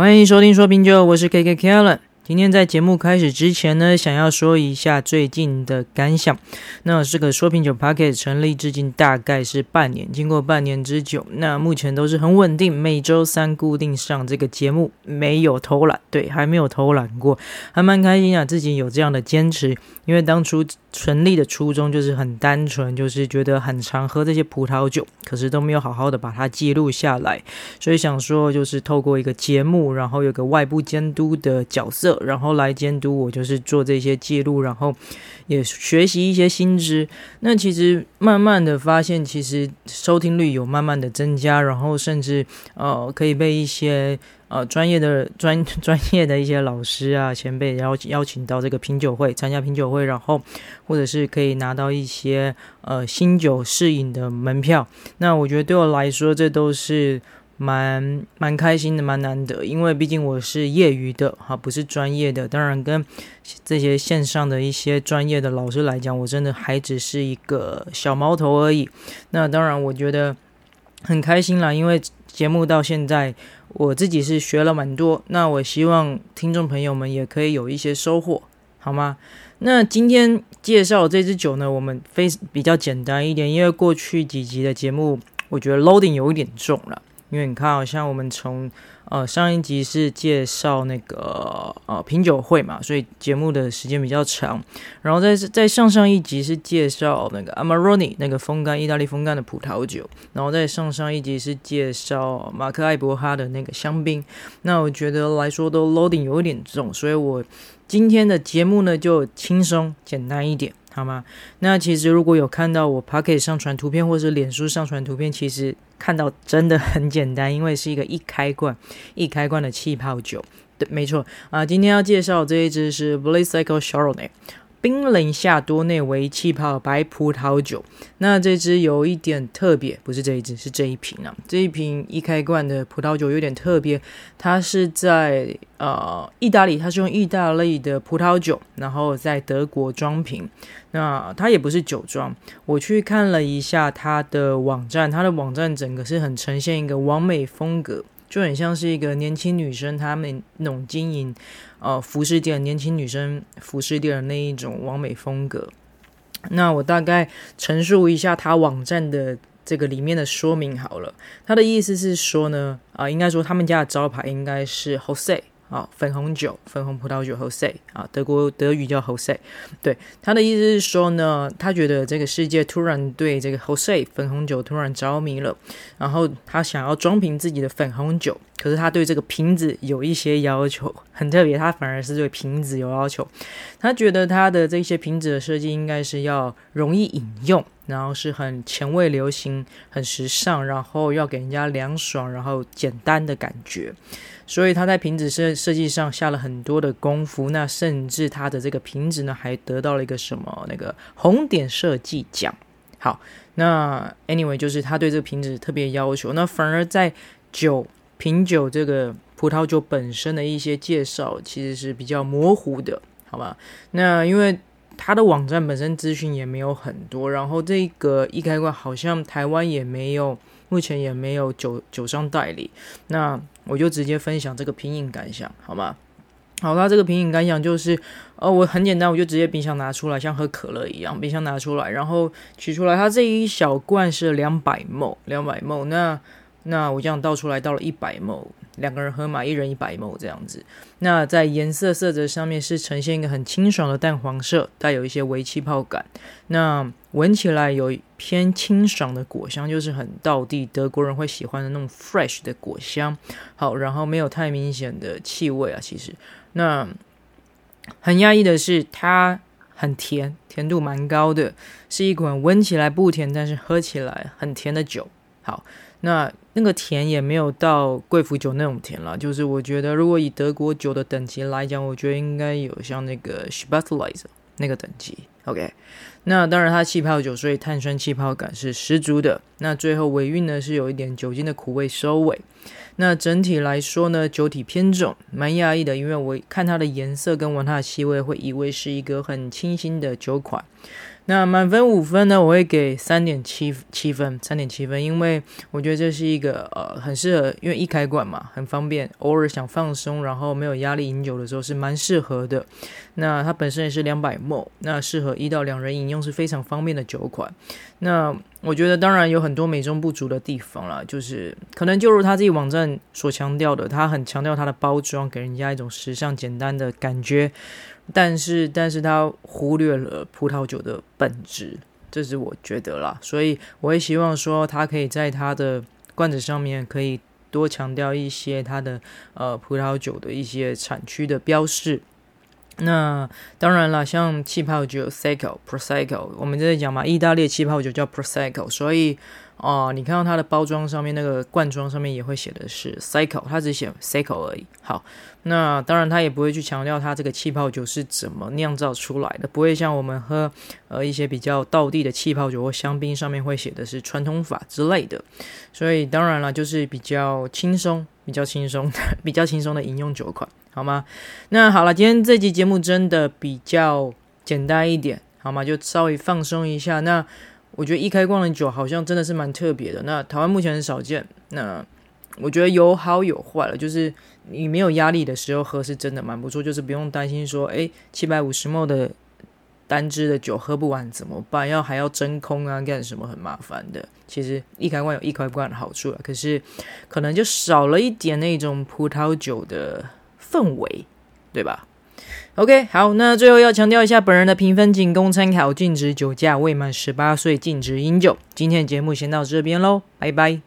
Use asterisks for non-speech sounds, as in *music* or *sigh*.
欢迎收听说品酒，我是 KK Kellen。今天在节目开始之前呢，想要说一下最近的感想。那这个说品酒 Podcast 成立至今大概是半年，经过半年之久，那目前都是很稳定，每周三固定上这个节目，没有偷懒，对，还没有偷懒过，还蛮开心啊，自己有这样的坚持，因为当初。成立的初衷就是很单纯，就是觉得很常喝这些葡萄酒，可是都没有好好的把它记录下来，所以想说就是透过一个节目，然后有个外部监督的角色，然后来监督我，就是做这些记录，然后也学习一些新知。那其实慢慢的发现，其实收听率有慢慢的增加，然后甚至呃可以被一些。呃，专业的专 *laughs* 专业的一些老师啊，前辈邀邀请到这个品酒会参加品酒会，然后或者是可以拿到一些呃新酒试饮的门票。那我觉得对我来说，这都是蛮蛮开心的，蛮难得，因为毕竟我是业余的哈，不是专业的。当然，跟这些线上的一些专业的老师来讲，我真的还只是一个小毛头而已。那当然，我觉得很开心啦，因为节目到现在。我自己是学了蛮多，那我希望听众朋友们也可以有一些收获，好吗？那今天介绍这支酒呢，我们非比较简单一点，因为过去几集的节目，我觉得 loading 有一点重了，因为你看，好像我们从呃，上一集是介绍那个呃品酒会嘛，所以节目的时间比较长。然后在在上上一集是介绍那个 Amarone 那个风干意大利风干的葡萄酒，然后在上上一集是介绍马克艾伯哈的那个香槟。那我觉得来说都 loading 有一点重，所以我今天的节目呢就轻松简单一点。好吗？那其实如果有看到我 Pocket 上传图片，或是脸书上传图片，其实看到真的很简单，因为是一个一开罐一开罐的气泡酒。对，没错啊。今天要介绍这一支是 Blue Cycle Chardonnay。冰冷夏多内维气泡白葡萄酒，那这支有一点特别，不是这一支，是这一瓶啊。这一瓶一开罐的葡萄酒有点特别，它是在呃意大利，它是用意大利的葡萄酒，然后在德国装瓶。那它也不是酒庄，我去看了一下它的网站，它的网站整个是很呈现一个完美风格。就很像是一个年轻女生，她们那种经营呃服饰店，年轻女生服饰店的那一种完美风格。那我大概陈述一下她网站的这个里面的说明好了。她的意思是说呢，啊、应该说他们家的招牌应该是 Jose。啊，粉红酒，粉红葡萄酒，Jose 啊，德国德语叫 Jose。对，他的意思是说呢，他觉得这个世界突然对这个 Jose 粉红酒突然着迷了，然后他想要装瓶自己的粉红酒，可是他对这个瓶子有一些要求，很特别，他反而是对瓶子有要求。他觉得他的这些瓶子的设计应该是要容易饮用，然后是很前卫、流行、很时尚，然后要给人家凉爽，然后简单的感觉。所以他在瓶子设设计上下了很多的功夫，那甚至他的这个瓶子呢，还得到了一个什么那个红点设计奖。好，那 anyway 就是他对这个瓶子特别要求，那反而在酒品酒这个葡萄酒本身的一些介绍其实是比较模糊的，好吧？那因为他的网站本身资讯也没有很多，然后这个一开罐好像台湾也没有。目前也没有酒酒商代理，那我就直接分享这个品饮感想，好吗？好，那这个品饮感想就是，呃，我很简单，我就直接冰箱拿出来，像喝可乐一样，冰箱拿出来，然后取出来，它这一小罐是两百 ml，两百 ml，那那我这样倒出来，倒了一百 ml。两个人喝嘛，一人一百 ml 这样子。那在颜色色泽上面是呈现一个很清爽的淡黄色，带有一些微气泡感。那闻起来有偏清爽的果香，就是很道地德国人会喜欢的那种 fresh 的果香。好，然后没有太明显的气味啊，其实。那很压抑的是，它很甜，甜度蛮高的，是一款闻起来不甜，但是喝起来很甜的酒。好。那那个甜也没有到贵腐酒那种甜了，就是我觉得如果以德国酒的等级来讲，我觉得应该有像那个 Spätlese 那个等级。OK，那当然它气泡酒，所以碳酸气泡感是十足的。那最后尾韵呢是有一点酒精的苦味收尾。那整体来说呢，酒体偏重，蛮压抑的，因为我看它的颜色跟闻它的气味，会以为是一个很清新的酒款。那满分五分呢，我会给三点七七分，三点七分，因为我觉得这是一个呃很适合，因为一开罐嘛，很方便，偶尔想放松，然后没有压力饮酒的时候是蛮适合的。那它本身也是两百 ml，那适合一到两人饮用是非常方便的酒款。那我觉得当然有很多美中不足的地方啦，就是可能就如他自己网站所强调的，他很强调它的包装给人家一种时尚简单的感觉，但是但是它忽略了葡萄酒的本质，这是我觉得啦。所以我也希望说它可以在它的罐子上面可以多强调一些它的呃葡萄酒的一些产区的标识。那当然了，像气泡酒 Secco Prosecco，我们在讲嘛，意大利气泡酒叫 Prosecco，所以哦、你看到它的包装上面那个罐装上面也会写的是 Secco，它只写 Secco 而已。好，那当然它也不会去强调它这个气泡酒是怎么酿造出来的，不会像我们喝呃一些比较道地的气泡酒或香槟上面会写的是传统法之类的。所以当然了，就是比较轻松、比较轻松的、*laughs* 比较轻松的饮用酒款。好吗？那好了，今天这集节目真的比较简单一点，好吗？就稍微放松一下。那我觉得易开罐的酒好像真的是蛮特别的。那台湾目前很少见。那我觉得有好有坏了，就是你没有压力的时候喝是真的蛮不错，就是不用担心说，诶，七百五十 ml 的单支的酒喝不完怎么办？要还要真空啊，干什么很麻烦的。其实易开罐有易开罐的好处啊，可是可能就少了一点那种葡萄酒的。氛围，对吧？OK，好，那最后要强调一下，本人的评分仅供参考，禁止酒驾，未满十八岁禁止饮酒。今天的节目先到这边喽，拜拜。